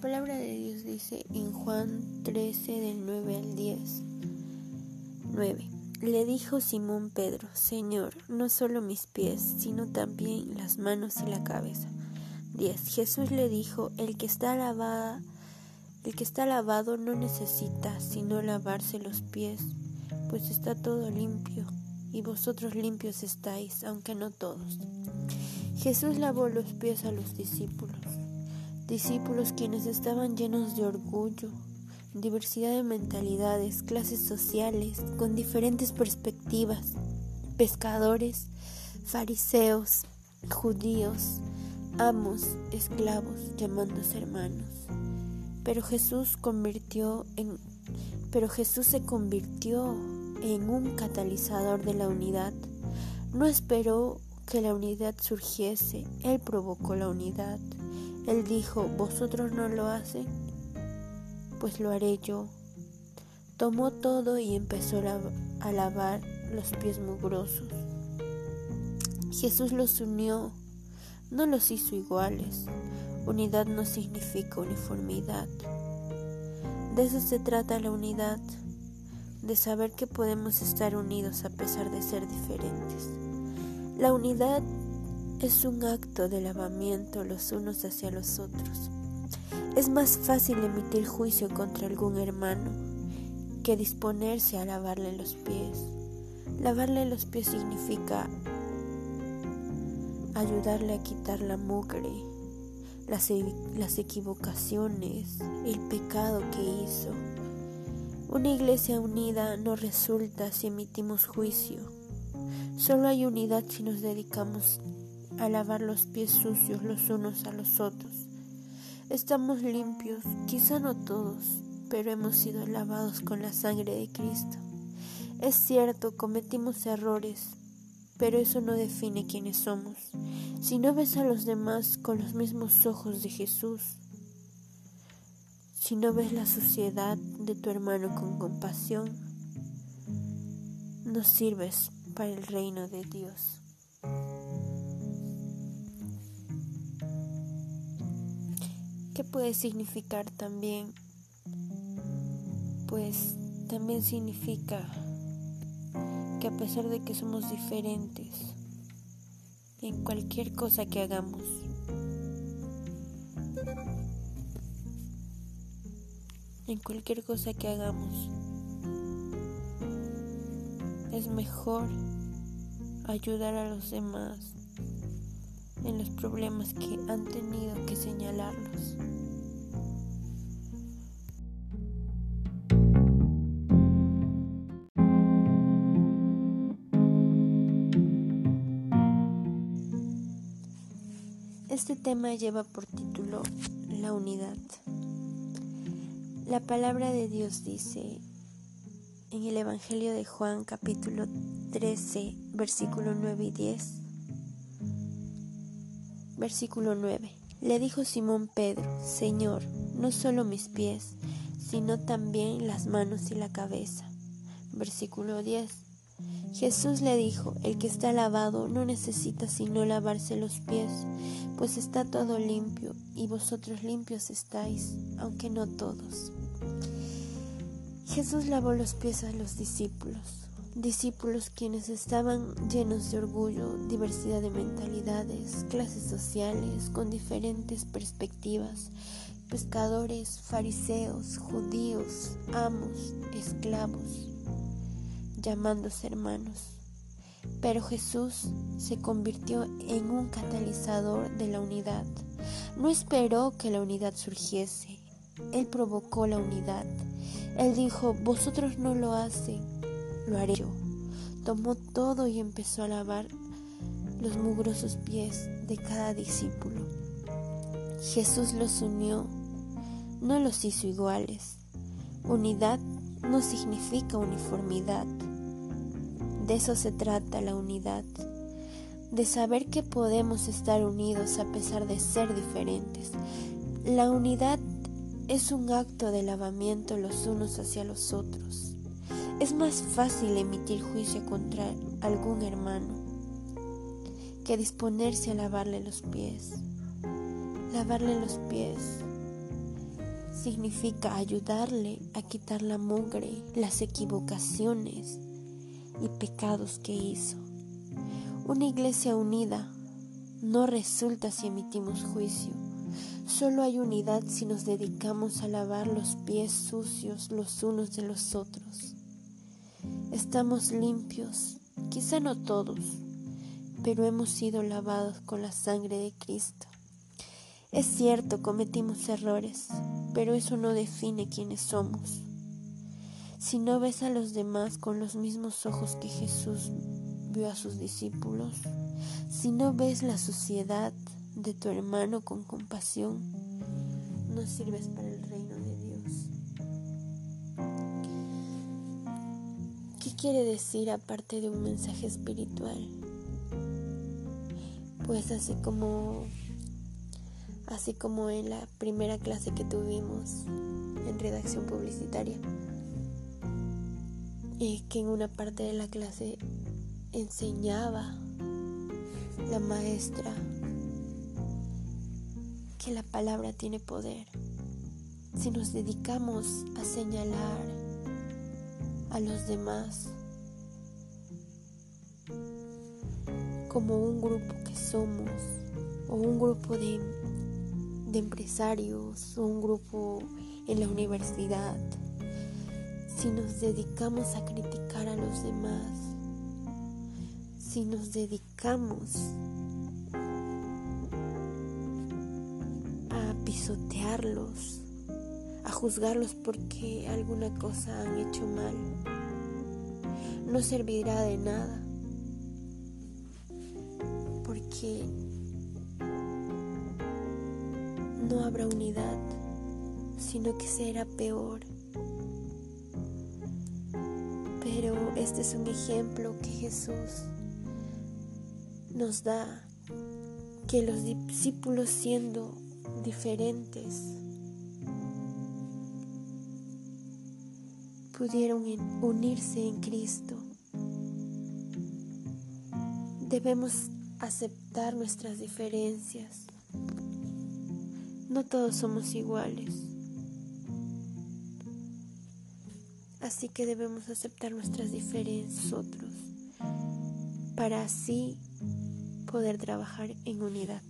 palabra de Dios dice en Juan 13 del 9 al 10. 9. Le dijo Simón Pedro, Señor, no solo mis pies, sino también las manos y la cabeza. 10. Jesús le dijo, el que está lavada, el que está lavado no necesita sino lavarse los pies, pues está todo limpio, y vosotros limpios estáis, aunque no todos. Jesús lavó los pies a los discípulos discípulos quienes estaban llenos de orgullo, diversidad de mentalidades, clases sociales, con diferentes perspectivas, pescadores, fariseos, judíos, amos, esclavos, llamándose hermanos. Pero Jesús convirtió en pero Jesús se convirtió en un catalizador de la unidad. No esperó que la unidad surgiese, él provocó la unidad. Él dijo, ¿vosotros no lo hacen? Pues lo haré yo. Tomó todo y empezó a lavar los pies mugrosos. Jesús los unió, no los hizo iguales. Unidad no significa uniformidad. De eso se trata la unidad, de saber que podemos estar unidos a pesar de ser diferentes. La unidad es un acto de lavamiento los unos hacia los otros. Es más fácil emitir juicio contra algún hermano que disponerse a lavarle los pies. Lavarle los pies significa ayudarle a quitar la mugre, las, e, equivocaciones, el pecado que hizo. Una iglesia unida no resulta si emitimos juicio. Solo hay unidad si nos dedicamos a lavar los pies sucios los unos a los otros. Estamos limpios, quizá no todos, pero hemos sido lavados con la sangre de Cristo. Es cierto, cometimos errores, pero eso no define quiénes somos. Si no ves a los demás con los mismos ojos de Jesús, si no ves la suciedad de tu hermano con compasión, no sirves para el reino de Dios. ¿Qué puede significar también? Pues también significa que a pesar de que somos diferentes en cualquier cosa que hagamos, en cualquier cosa que hagamos, es mejor ayudar a los demás en los problemas que han tenido que señalarlos. Este tema lleva por título La unidad. La palabra de Dios dice en el Evangelio de Juan capítulo 13 versículo 9 y 10 Versículo 9. Le dijo Simón Pedro, Señor, no solo mis pies, sino también las manos y la cabeza. Versículo 10. Jesús le dijo, el que está lavado no necesita sino lavarse los pies, pues está todo limpio, y vosotros limpios estáis, aunque no todos. Jesús lavó los pies a los discípulos discípulos quienes estaban llenos de orgullo, diversidad de mentalidades, clases sociales con diferentes perspectivas, pescadores, fariseos, judíos, amos, esclavos, llamándose hermanos. Pero Jesús se convirtió en un catalizador de la unidad. No esperó que la unidad surgiese, Él provocó la unidad. Él dijo, vosotros no lo hacen, lo haré yo. Tomó todo y empezó a lavar los mugrosos pies de cada discípulo. Jesús los unió, no los hizo iguales. Unidad no significa uniformidad. De eso se trata la unidad, de saber que podemos estar unidos a pesar de ser diferentes. La unidad es un acto de lavamiento los unos hacia los otros. Es más fácil emitir juicio contra algún hermano que disponerse a lavarle los pies. Lavarle los pies significa ayudarle a quitar la mugre, las equivocaciones y pecados que hizo. Una iglesia unida no resulta si emitimos juicio. Solo hay unidad si nos dedicamos a lavar los pies sucios los unos de los otros. Estamos limpios, quizá no todos, pero hemos sido lavados con la sangre de Cristo. Es cierto, cometimos errores, pero eso no define quiénes somos. Si no ves a los demás con los mismos ojos que Jesús vio a sus discípulos, si no ves la suciedad de tu hermano con compasión, no sirves para el quiere decir aparte de un mensaje espiritual? Pues así como así como en la primera clase que tuvimos en redacción publicitaria, y que en una parte de la clase enseñaba la maestra que la palabra tiene poder. Si nos dedicamos a señalar a los demás como un grupo que somos o un grupo de de empresarios o un grupo en la universidad, si nos dedicamos a criticar a los demás, si nos dedicamos a pisotearlos, a juzgarlos porque alguna cosa han hecho mal, no servirá de nada, porque no habrá unidad, sino que será peor. Pero este es un ejemplo que Jesús nos da, que los discípulos siendo diferentes pudieron unirse en Cristo. Debemos aceptar nuestras diferencias no todos somos iguales. Así que debemos aceptar nuestras diferencias otros para así poder trabajar en unidad.